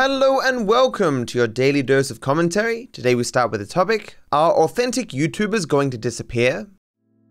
Hello and welcome to your daily dose of commentary. Today we start with the topic Are authentic YouTubers going to disappear?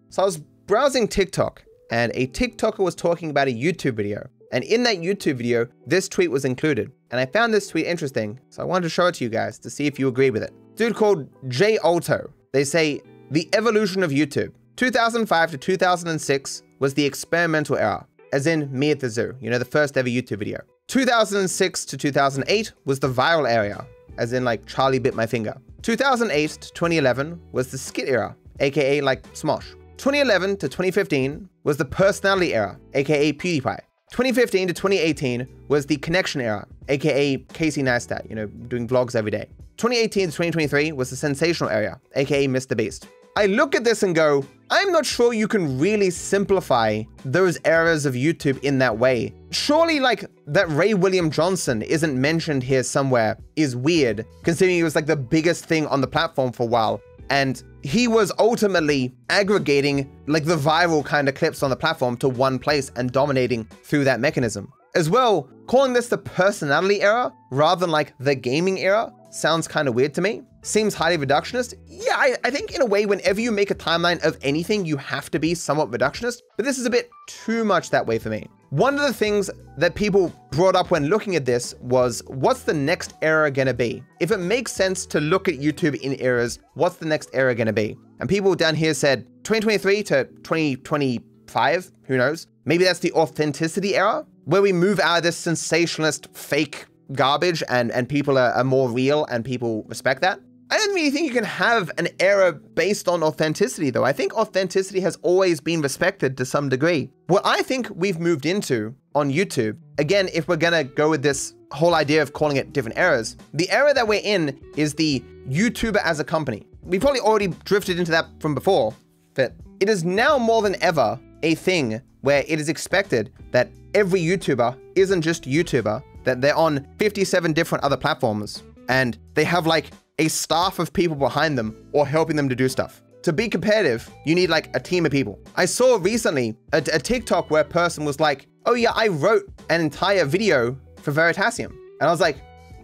So I was browsing TikTok and a TikToker was talking about a YouTube video. And in that YouTube video, this tweet was included. And I found this tweet interesting, so I wanted to show it to you guys to see if you agree with it. Dude called J Alto. They say, The evolution of YouTube. 2005 to 2006 was the experimental era, as in me at the zoo, you know, the first ever YouTube video. 2006 to 2008 was the viral area, as in like Charlie bit my finger. 2008 to 2011 was the skit era, aka like Smosh. 2011 to 2015 was the personality era, aka PewDiePie. 2015 to 2018 was the connection era, aka Casey Neistat, you know, doing vlogs every day. 2018 to 2023 was the sensational era, aka Mr. Beast. I look at this and go, I'm not sure you can really simplify those eras of YouTube in that way. Surely, like, that Ray William Johnson isn't mentioned here somewhere is weird, considering he was like the biggest thing on the platform for a while. And he was ultimately aggregating like the viral kind of clips on the platform to one place and dominating through that mechanism. As well, calling this the personality era rather than like the gaming era sounds kind of weird to me. Seems highly reductionist. Yeah, I, I, think in a way, whenever you make a timeline of anything, you have to be somewhat reductionist, but this is a bit too much that way for me. One of the things that people brought up when looking at this was what's the next era gonna be? If it makes sense to look at YouTube in eras, what's the next era gonna be? And people down here said 2023 to 2025, who knows? Maybe that's the authenticity era, where we move out of this sensationalist fake garbage and, and people are, are more real and people respect that. I don't really think you can have an era based on authenticity, though. I think authenticity has always been respected to some degree. What I think we've moved into on YouTube, again, if we're gonna go with this whole idea of calling it different eras, the era that we're in is the YouTuber as a company. We probably already drifted into that from before, but it is now more than ever a thing where it is expected that every YouTuber isn't just YouTuber, that they're on 57 different other platforms and they have like a staff of people behind them or helping them to do stuff. To be competitive, you need like a team of people. I saw recently a, a TikTok where a person was like, oh yeah, I wrote an entire video for Veritasium. And I was like,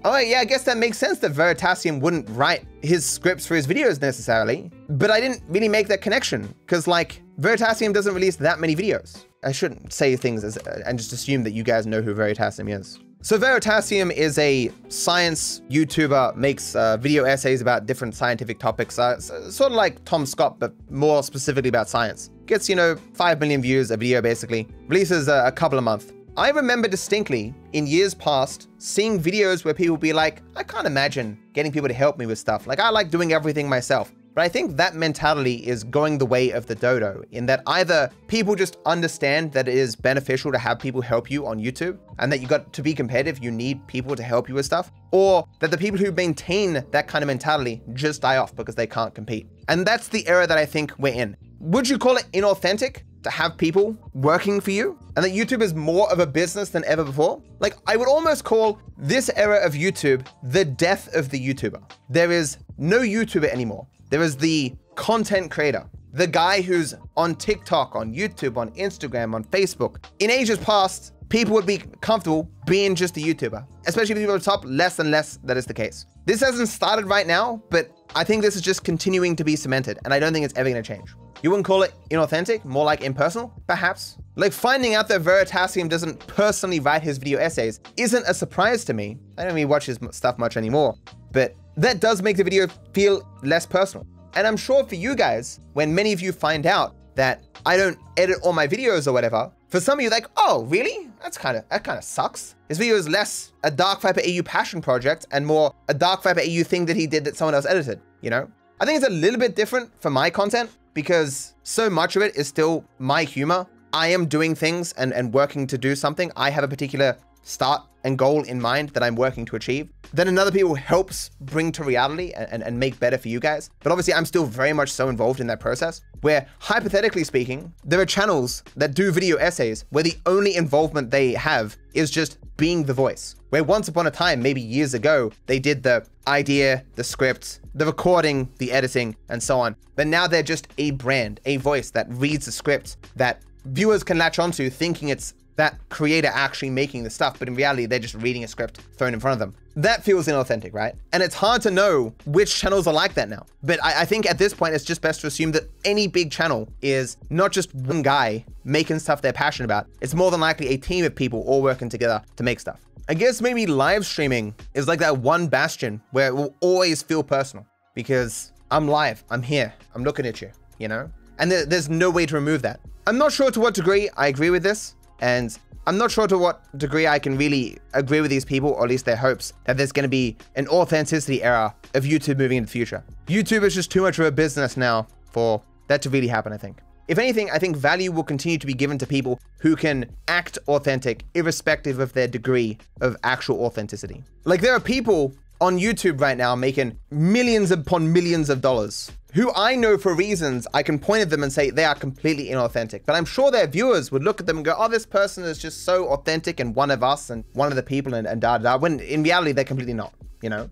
oh yeah, I guess that makes sense that Veritasium wouldn't write his scripts for his videos necessarily. But I didn't really make that connection because like Veritasium doesn't release that many videos. I shouldn't say things as, and just assume that you guys know who Veritasium is. So Veritasium is a science YouTuber, makes uh, video essays about different scientific topics, uh, sort of like Tom Scott, but more specifically about science. Gets, you know, 5 million views a video basically, releases a, a couple a month. I remember distinctly in years past seeing videos where people be like, I can't imagine getting people to help me with stuff. Like I like doing everything myself. But I think that mentality is going the way of the dodo in that either people just understand that it is beneficial to have people help you on YouTube and that you got to be competitive, you need people to help you with stuff, or that the people who maintain that kind of mentality just die off because they can't compete. And that's the era that I think we're in. Would you call it inauthentic? to have people working for you and that YouTube is more of a business than ever before. Like, I would almost call this era of YouTube the death of the YouTuber. There is no YouTuber anymore. There is the content creator, the guy who's on TikTok, on YouTube, on Instagram, on Facebook. In ages past, people would be comfortable being just a YouTuber, especially people at the top, less and less that is the case. This hasn't started right now, but I think this is just continuing to be cemented, and I don't think it's ever gonna change. You wouldn't call it inauthentic, more like impersonal? Perhaps. Like finding out that Veritasium doesn't personally write his video essays isn't a surprise to me. I don't really watch his stuff much anymore, but that does make the video feel less personal. And I'm sure for you guys, when many of you find out that I don't edit all my videos or whatever, for some of you like, oh, really? That's kind of, that kind of sucks. This video is less a Dark Viper AU passion project and more a Dark Viper AU thing that he did that someone else edited, you know? I think it's a little bit different for my content because so much of it is still my humor. I am doing things and, and working to do something. I have a particular start and goal in mind that I'm working to achieve. Then another people helps bring to reality and, and make better for you guys. But obviously, I'm still very much so involved in that process where, hypothetically speaking, there are channels that do video essays where the only involvement they have is just being the voice. Where once upon a time, maybe years ago, they did the idea, the script, the recording, the editing, and so on. But now they're just a brand, a voice that reads the script that viewers can latch onto thinking it's that creator actually making the stuff, but in reality, they're just reading a script thrown in front of them. That feels inauthentic, right? And it's hard to know which channels are like that now. But I, I, think at this point, it's just best to assume that any big channel is not just one guy making stuff they're passionate about. It's more than likely a team of people all working together to make stuff. I guess maybe live streaming is like that one bastion where it will always feel personal because I'm live, I'm here, I'm looking at you, you know? And there, there's no way to remove that. I'm not sure to what degree I agree with this, and I'm not sure to what degree I can really agree with these people, or at least their hopes, that there's going to be an authenticity era of YouTube moving in the future. YouTube is just too much of a business now for that to really happen, I think. If anything, I think value will continue to be given to people who can act authentic, irrespective of their degree of actual authenticity. Like, there are people on YouTube right now making millions upon millions of dollars who I know for reasons I can point at them and say they are completely inauthentic. But I'm sure their viewers would look at them and go, oh, this person is just so authentic and one of us and one of the people and, and da da. When in reality, they're completely not, you know?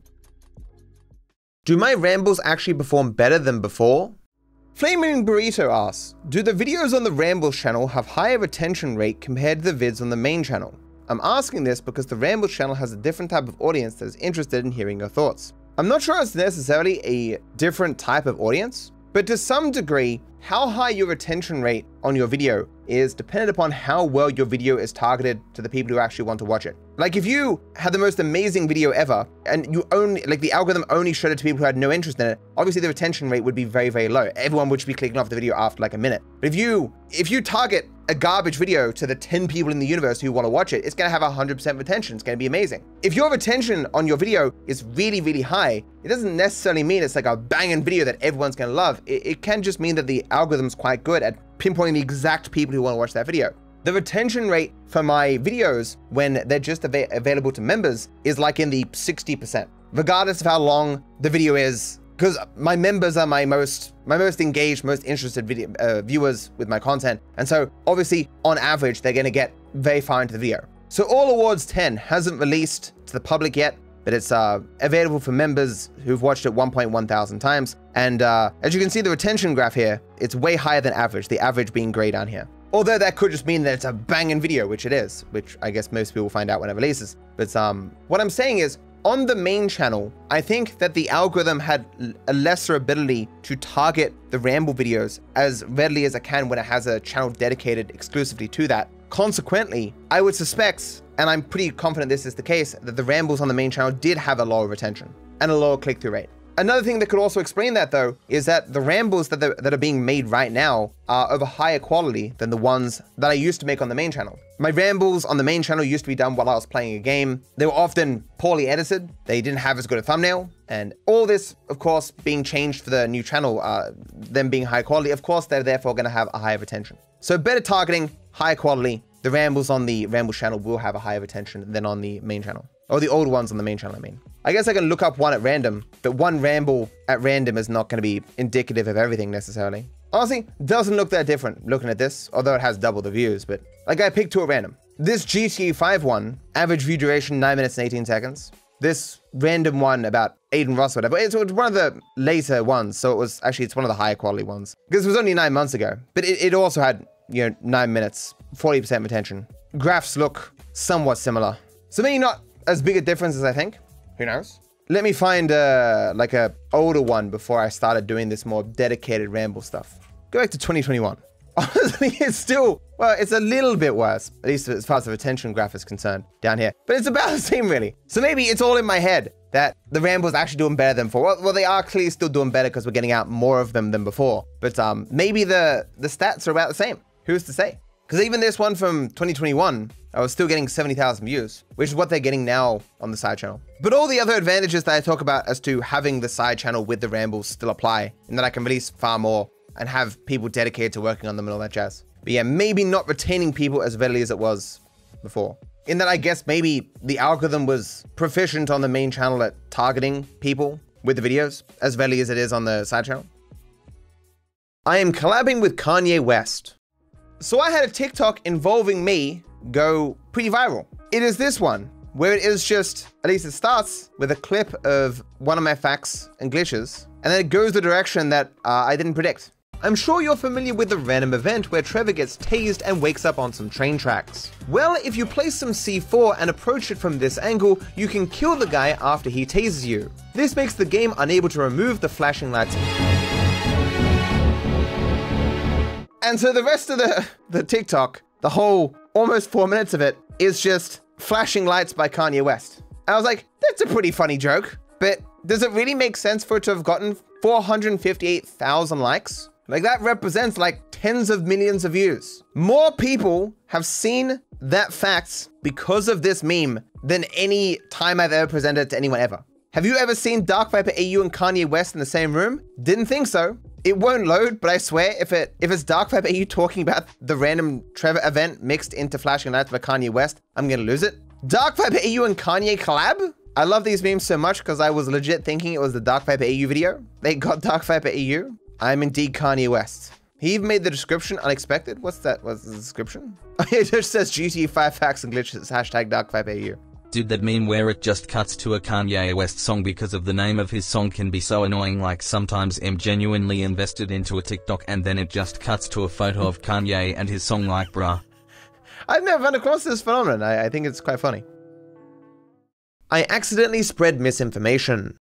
Do my rambles actually perform better than before? Flaming Burrito asks, do the videos on the Rambles channel have higher retention rate compared to the vids on the main channel? I'm asking this because the Rambles channel has a different type of audience that is interested in hearing your thoughts. I'm not sure it's necessarily a different type of audience, but to some degree, how high your retention rate on your video is dependent upon how well your video is targeted to the people who actually want to watch it. Like if you had the most amazing video ever and you only, like the algorithm only showed it to people who had no interest in it, obviously the retention rate would be very, very low. Everyone would be clicking off the video after like a minute. But if you, if you target a garbage video to the 10 people in the universe who want to watch it, it's going to have 100% retention. It's going to be amazing. If your retention on your video is really, really high, it doesn't necessarily mean it's like a banging video that everyone's going to love. It, it can just mean that the algorithm's quite good at pinpointing the exact people who want to watch that video. The retention rate for my videos when they're just av available to members is like in the 60%, regardless of how long the video is because my members are my most my most engaged, most interested video uh, viewers with my content, and so obviously on average they're going to get very far into the video. So All Awards 10 hasn't released to the public yet, but it's uh, available for members who've watched it 1.1 thousand times. And uh, as you can see the retention graph here, it's way higher than average, the average being gray down here. Although that could just mean that it's a banging video, which it is, which I guess most people will find out when it releases. But um, what I'm saying is on the main channel, I think that the algorithm had a lesser ability to target the ramble videos as readily as it can when it has a channel dedicated exclusively to that. Consequently, I would suspect, and I'm pretty confident this is the case, that the rambles on the main channel did have a lower retention and a lower click-through rate. Another thing that could also explain that, though, is that the rambles that, that are being made right now are of a higher quality than the ones that I used to make on the main channel. My rambles on the main channel used to be done while I was playing a game. They were often poorly edited. They didn't have as good a thumbnail. And all this, of course, being changed for the new channel, uh, them being high quality, of course, they're therefore going to have a higher retention. So better targeting, higher quality. The rambles on the ramble channel will have a higher retention than on the main channel. Or the old ones on the main channel, I mean. I guess I can look up one at random, but one ramble at random is not going to be indicative of everything necessarily. Honestly, doesn't look that different looking at this, although it has double the views, but like I picked two at random. This GTA 5 one, average view duration 9 minutes and 18 seconds. This random one about Adin Ross, whatever. It's one of the later ones, so it was actually it's one of the higher quality ones because it was only nine months ago. But it, it also had you know nine minutes, 40% retention. Graphs look somewhat similar, so maybe not as big a difference as I think. Who knows? Let me find uh, like a older one before I started doing this more dedicated ramble stuff. Go back to 2021. Honestly, it's still, well, it's a little bit worse, at least as far as the retention graph is concerned down here. But it's about the same, really. So maybe it's all in my head that the Ramble's actually doing better than before. Well, well they are clearly still doing better because we're getting out more of them than before. But um, maybe the, the stats are about the same. Who's to say? Because even this one from 2021, I was still getting 70,000 views, which is what they're getting now on the side channel. But all the other advantages that I talk about as to having the side channel with the rambles still apply, in that I can release far more and have people dedicated to working on them and all that jazz. But yeah, maybe not retaining people as readily as it was before. In that I guess maybe the algorithm was proficient on the main channel at targeting people with the videos as readily as it is on the side channel. I am collabing with Kanye West. So I had a TikTok involving me go pretty viral. It is this one, where it is just, at least it starts with a clip of one of my facts and glitches, and then it goes the direction that uh, I didn't predict. I'm sure you're familiar with the random event where Trevor gets tased and wakes up on some train tracks. Well, if you place some C4 and approach it from this angle, you can kill the guy after he tases you. This makes the game unable to remove the flashing lights. And so the rest of the, the TikTok, the whole almost four minutes of it, is just flashing lights by Kanye West. I was like, that's a pretty funny joke, but does it really make sense for it to have gotten 458,000 likes? Like that represents like tens of millions of views. More people have seen that fact because of this meme than any time I've ever presented it to anyone ever. Have you ever seen Dark Viper AU and Kanye West in the same room? Didn't think so. It won't load, but I swear if it if it's Dark Viper AU talking about the random Trevor event mixed into Flashing Lights by Kanye West, I'm gonna lose it. Dark Viper AU and Kanye collab? I love these memes so much because I was legit thinking it was the Dark Viper AU video. They got Dark Viper AU. I'm indeed Kanye West. He even made the description unexpected. What's that? What's the description? it just says GTA 5 facts and glitches, hashtag Dark Viper AU. Did that mean where it just cuts to a Kanye West song because of the name of his song can be so annoying like sometimes I'm genuinely invested into a TikTok and then it just cuts to a photo of Kanye and his song like bruh. I've never run across this phenomenon. I, I think it's quite funny. I accidentally spread misinformation.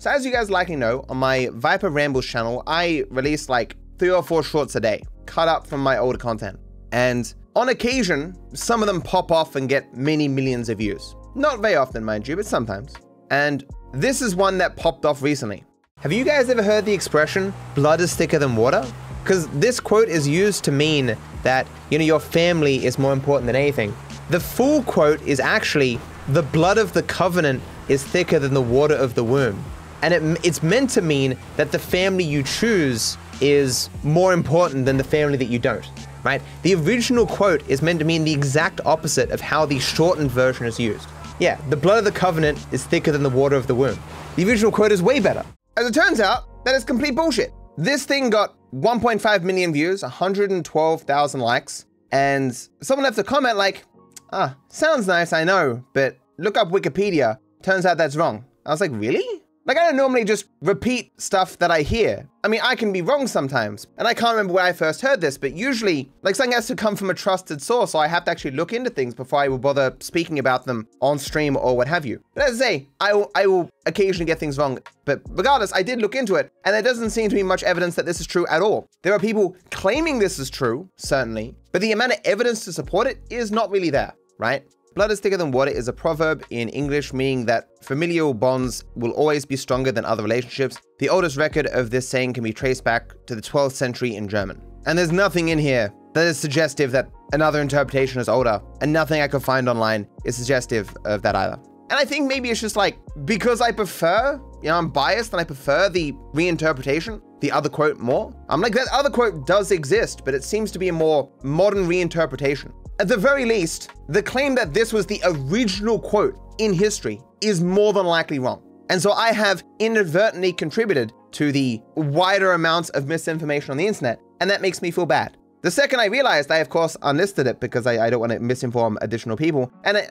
So as you guys likely know, on my Viper Rambles channel, I release like three or four shorts a day, cut up from my older content. And on occasion, some of them pop off and get many millions of views. Not very often, mind you, but sometimes. And this is one that popped off recently. Have you guys ever heard the expression, blood is thicker than water? Because this quote is used to mean that, you know, your family is more important than anything. The full quote is actually, the blood of the covenant is thicker than the water of the womb. And it, it's meant to mean that the family you choose is more important than the family that you don't, right? The original quote is meant to mean the exact opposite of how the shortened version is used. Yeah, the blood of the covenant is thicker than the water of the womb. The original quote is way better. As it turns out, that is complete bullshit. This thing got 1.5 million views, 112,000 likes, and someone left a comment like, ah, sounds nice, I know, but look up Wikipedia. Turns out that's wrong. I was like, really? Like, I don't normally just repeat stuff that I hear. I mean, I can be wrong sometimes, and I can't remember where I first heard this, but usually, like, something has to come from a trusted source, so I have to actually look into things before I will bother speaking about them on stream or what have you. But as I say, I will, I will occasionally get things wrong, but regardless, I did look into it, and there doesn't seem to be much evidence that this is true at all. There are people claiming this is true, certainly, but the amount of evidence to support it is not really there, right? Blood is thicker than water is a proverb in English meaning that familial bonds will always be stronger than other relationships. The oldest record of this saying can be traced back to the 12th century in German. And there's nothing in here that is suggestive that another interpretation is older, and nothing I could find online is suggestive of that either. And I think maybe it's just like, because I prefer, you know, I'm biased and I prefer the reinterpretation, the other quote more. I'm like, that other quote does exist, but it seems to be a more modern reinterpretation. At the very least, the claim that this was the original quote in history is more than likely wrong. And so I have inadvertently contributed to the wider amounts of misinformation on the internet, and that makes me feel bad. The second I realized, I of course unlisted it because I, I don't want to misinform additional people. And I,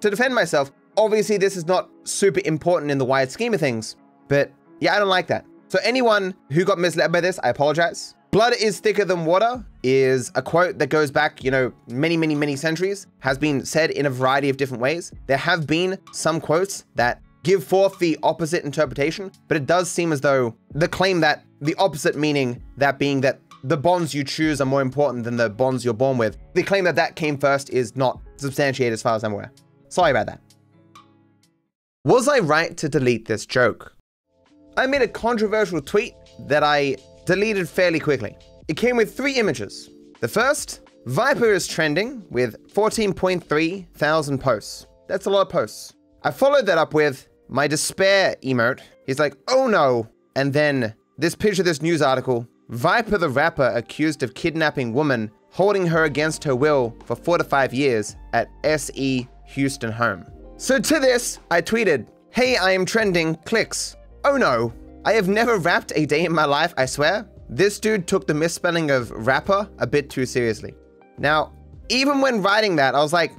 to defend myself, obviously this is not super important in the wide scheme of things, but yeah, I don't like that. So anyone who got misled by this, I apologize. Blood is thicker than water is a quote that goes back, you know, many, many, many centuries, has been said in a variety of different ways. There have been some quotes that give forth the opposite interpretation, but it does seem as though the claim that the opposite meaning, that being that the bonds you choose are more important than the bonds you're born with, the claim that that came first is not substantiated as far as I'm aware. Sorry about that. Was I right to delete this joke? I made a controversial tweet that I deleted fairly quickly. It came with three images. The first, Viper is trending with 14.3 thousand posts. That's a lot of posts. I followed that up with my despair emote. He's like, oh no. And then this picture, this news article, Viper the rapper accused of kidnapping woman, holding her against her will for four to five years at SE Houston home. So to this, I tweeted, hey, I am trending, clicks. Oh no, I have never rapped a day in my life, I swear. This dude took the misspelling of rapper a bit too seriously. Now, even when writing that, I was like,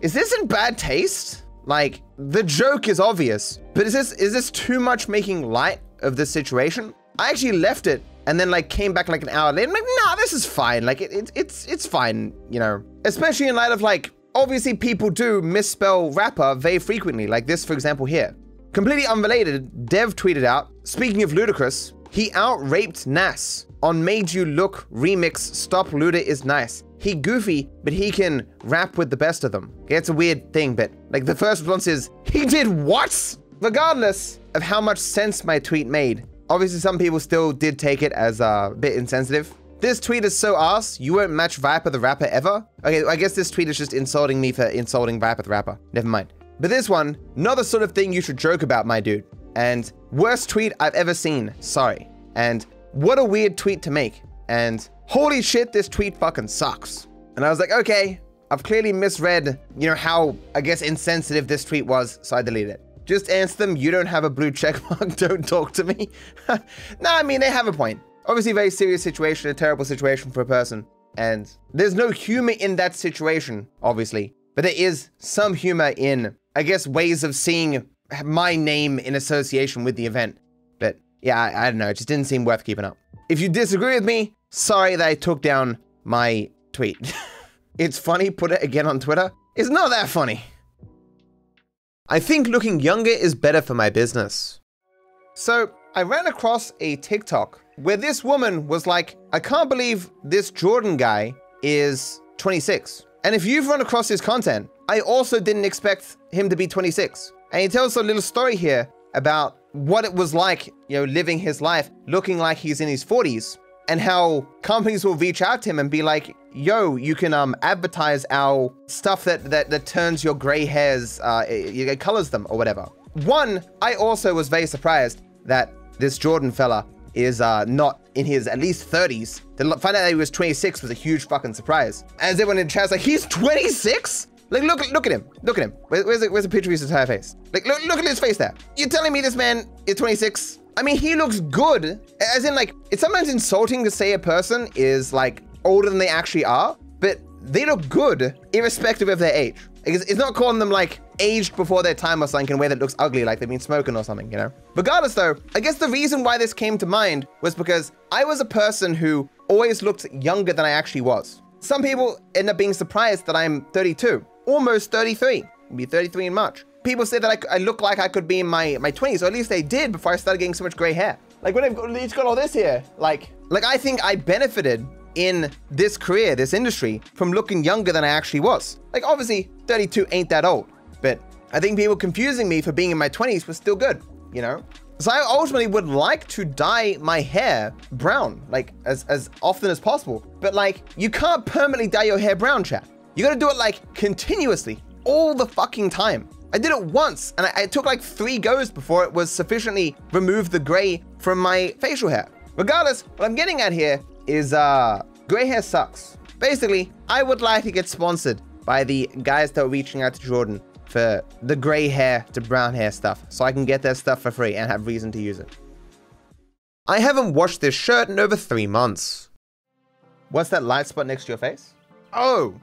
is this in bad taste? Like, the joke is obvious, but is this is this too much making light of this situation? I actually left it and then like came back like an hour later. I'm like, nah, this is fine. Like it, it, it's it's fine, you know. Especially in light of like obviously people do misspell rapper very frequently. Like this, for example, here. Completely unrelated, Dev tweeted out, speaking of Ludacris, he out raped Nas on Made You Look remix Stop Luda is nice. He goofy, but he can rap with the best of them. Okay, it's a weird thing, but like the first response is, he did what? Regardless of how much sense my tweet made, obviously some people still did take it as a bit insensitive. This tweet is so ass, you won't match Viper the rapper ever? Okay, I guess this tweet is just insulting me for insulting Viper the rapper. Never mind. But this one, not the sort of thing you should joke about, my dude. And worst tweet I've ever seen, sorry. And what a weird tweet to make. And holy shit, this tweet fucking sucks. And I was like, okay, I've clearly misread, you know, how, I guess, insensitive this tweet was, so I deleted it. Just answer them, you don't have a blue check mark, don't talk to me. no, I mean, they have a point. Obviously, very serious situation, a terrible situation for a person. And there's no humor in that situation, obviously. But there is some humor in, I guess, ways of seeing my name in association with the event. But yeah, I, I don't know. It just didn't seem worth keeping up. If you disagree with me, sorry that I took down my tweet. it's funny, put it again on Twitter. It's not that funny. I think looking younger is better for my business. So I ran across a TikTok where this woman was like, I can't believe this Jordan guy is 26. And if you've run across his content, I also didn't expect him to be 26. And he tells a little story here about what it was like, you know, living his life looking like he's in his 40s and how companies will reach out to him and be like, yo, you can um, advertise our stuff that, that, that turns your gray hairs, uh, it, it colors them or whatever. One, I also was very surprised that this Jordan fella is uh, not in his at least 30s. To find out that he was 26 was a huge fucking surprise. As everyone in chat's like, he's 26? Like, look, look at him. Look at him. Where, where's, the, where's the picture of his entire face? Like, look, look at his face there. You're telling me this man is 26? I mean, he looks good. As in, like, it's sometimes insulting to say a person is, like, older than they actually are, but they look good irrespective of their age. It's not calling them, like, aged before their time or something in a way that looks ugly, like they've been smoking or something, you know? Regardless, though, I guess the reason why this came to mind was because I was a person who always looked younger than I actually was. Some people end up being surprised that I'm 32, almost 33, I'll be 33 in March. People say that I, I, look like I could be in my, my 20s, or at least they did before I started getting so much gray hair. Like when I've got, it's got all this here, like, like I think I benefited in this career, this industry, from looking younger than I actually was. Like, obviously, 32 ain't that old, but I think people confusing me for being in my 20s was still good, you know? So I ultimately would like to dye my hair brown, like, as, as often as possible. But, like, you can't permanently dye your hair brown, chat. You gotta do it, like, continuously, all the fucking time. I did it once, and I, it took like three goes before it was sufficiently removed the gray from my facial hair. Regardless, what I'm getting at here is uh, gray hair sucks. Basically, I would like to get sponsored by the guys that are reaching out to Jordan for the gray hair to brown hair stuff so I can get their stuff for free and have reason to use it. I haven't washed this shirt in over three months. What's that light spot next to your face? Oh!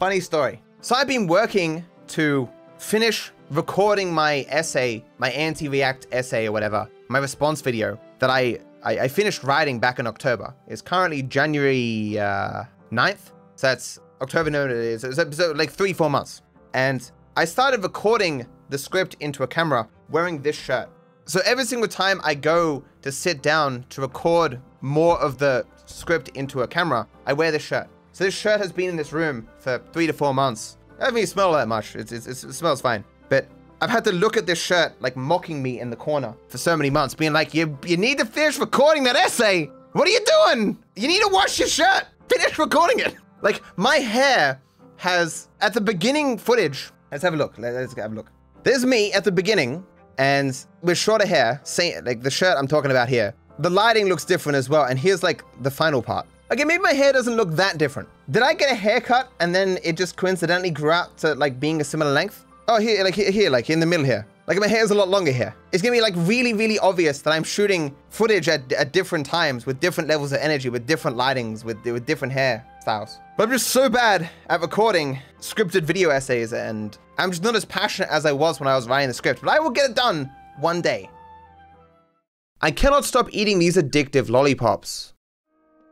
Funny story. So I've been working to finish recording my essay, my anti-react essay or whatever, my response video that I I, I, finished writing back in October. It's currently January uh, 9th. So that's October, no, it is. So, so like three, four months. And I started recording the script into a camera wearing this shirt. So every single time I go to sit down to record more of the script into a camera, I wear this shirt. So this shirt has been in this room for three to four months. I haven't even smelled that much. It's, it's, it's, it smells fine. But I've had to look at this shirt like mocking me in the corner for so many months, being like, you, you need to finish recording that essay. What are you doing? You need to wash your shirt. Finish recording it. Like my hair has, at the beginning footage, let's have a look. Let's have a look. There's me at the beginning and with shorter hair, say, like the shirt I'm talking about here. The lighting looks different as well. And here's like the final part. Okay, maybe my hair doesn't look that different. Did I get a haircut and then it just coincidentally grew out to like being a similar length? Oh, here, like here, like in the middle here. Like my hair's a lot longer here. It's gonna be like really, really obvious that I'm shooting footage at, at different times with different levels of energy, with different lightings, with, with different hair styles. But I'm just so bad at recording scripted video essays and I'm just not as passionate as I was when I was writing the script, but I will get it done one day. I cannot stop eating these addictive lollipops.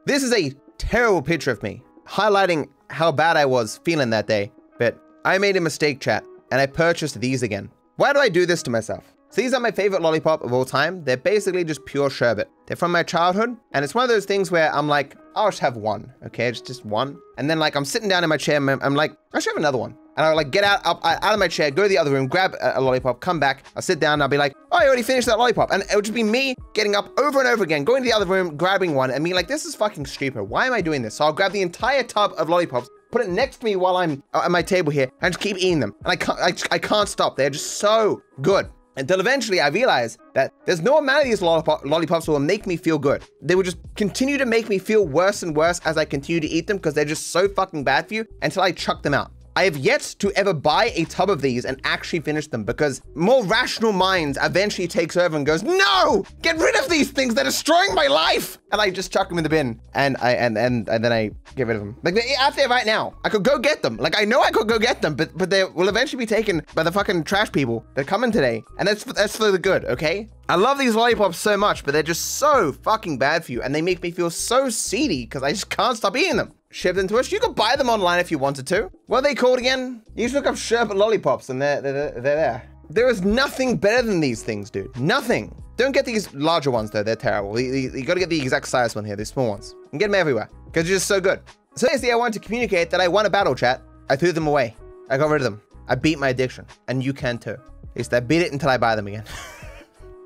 This is a terrible picture of me, highlighting how bad I was feeling that day, but I made a mistake, chat, and I purchased these again. Why do I do this to myself? So these are my favorite lollipop of all time. They're basically just pure sherbet. They're from my childhood, and it's one of those things where I'm like, I'll just have one, okay, just just one. And then like I'm sitting down in my chair, I'm, I'm like, I should have another one. And I'll like get out up, uh, out of my chair, go to the other room, grab a, a lollipop, come back, I'll sit down, and I'll be like, oh, I already finished that lollipop. And it would just be me getting up over and over again, going to the other room, grabbing one, and being like, this is fucking stupid. Why am I doing this? So I'll grab the entire tub of lollipops, put it next to me while I'm uh, at my table here, and just keep eating them. And I can't, I, I can't stop. They're just so good. Until eventually I realized that there's no amount of these lollipop lollipops will make me feel good. They will just continue to make me feel worse and worse as I continue to eat them because they're just so fucking bad for you until I chuck them out. I have yet to ever buy a tub of these and actually finish them because more rational minds eventually takes over and goes, no, get rid of these things. They're destroying my life. And I just chuck them in the bin and I, and, and, and then I get rid of them. Like they're out there right now. I could go get them. Like I know I could go get them, but, but they will eventually be taken by the fucking trash people that come in today. And that's, that's for the good. Okay. I love these lollipops so much, but they're just so fucking bad for you. And they make me feel so seedy because I just can't stop eating them shipped into us. You could buy them online if you wanted to. What are they called again? You just look up sherbet lollipops and they're, they're, they're there. There is nothing better than these things, dude. Nothing. Don't get these larger ones though. They're terrible. You, you, you gotta get the exact size one here, these small ones. And get them everywhere because they're just so good. So basically I wanted to communicate that I won a battle chat. I threw them away. I got rid of them. I beat my addiction and you can too. At least I beat it until I buy them again.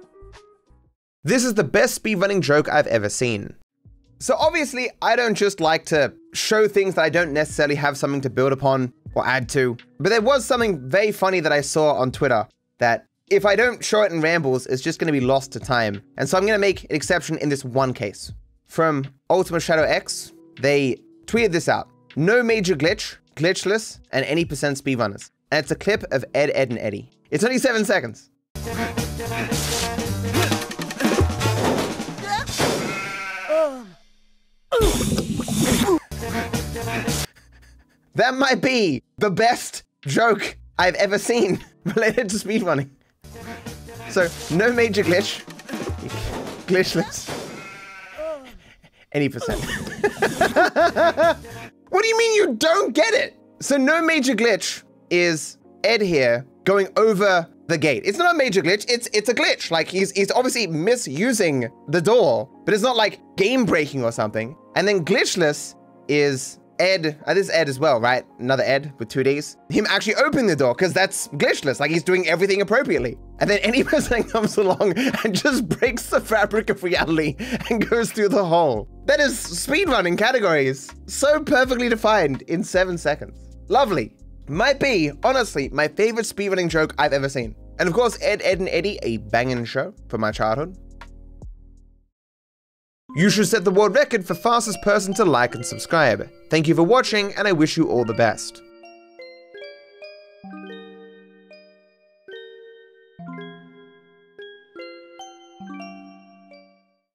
this is the best speedrunning joke I've ever seen. So obviously, I don't just like to show things that I don't necessarily have something to build upon or add to. But there was something very funny that I saw on Twitter that if I don't show it in rambles, it's just going to be lost to time. And so I'm going to make an exception in this one case. From Ultima Shadow X, they tweeted this out. No major glitch, glitchless, and any percent speedrunners. And it's a clip of Ed, Edd, and Eddy. It's only seven seconds. That might be the best joke I've ever seen related to speedrunning. So, no major glitch. Glitchless. Any percent. what do you mean you don't get it? So, no major glitch is Ed here going over the gate. It's not a major glitch. It's it's a glitch. Like he's he's obviously misusing the door, but it's not like game breaking or something. And then glitchless is Ed, uh, this is Ed as well, right? Another Ed with two Ds. Him actually opening the door because that's glitchless, like he's doing everything appropriately. And then any person comes along and just breaks the fabric of reality and goes through the hole. That is speedrunning categories. So perfectly defined in seven seconds. Lovely. Might be, honestly, my favorite speedrunning joke I've ever seen. And of course, Ed, Edd, and Eddy, a banging show from my childhood. You should set the world record for fastest person to like and subscribe. Thank you for watching, and I wish you all the best.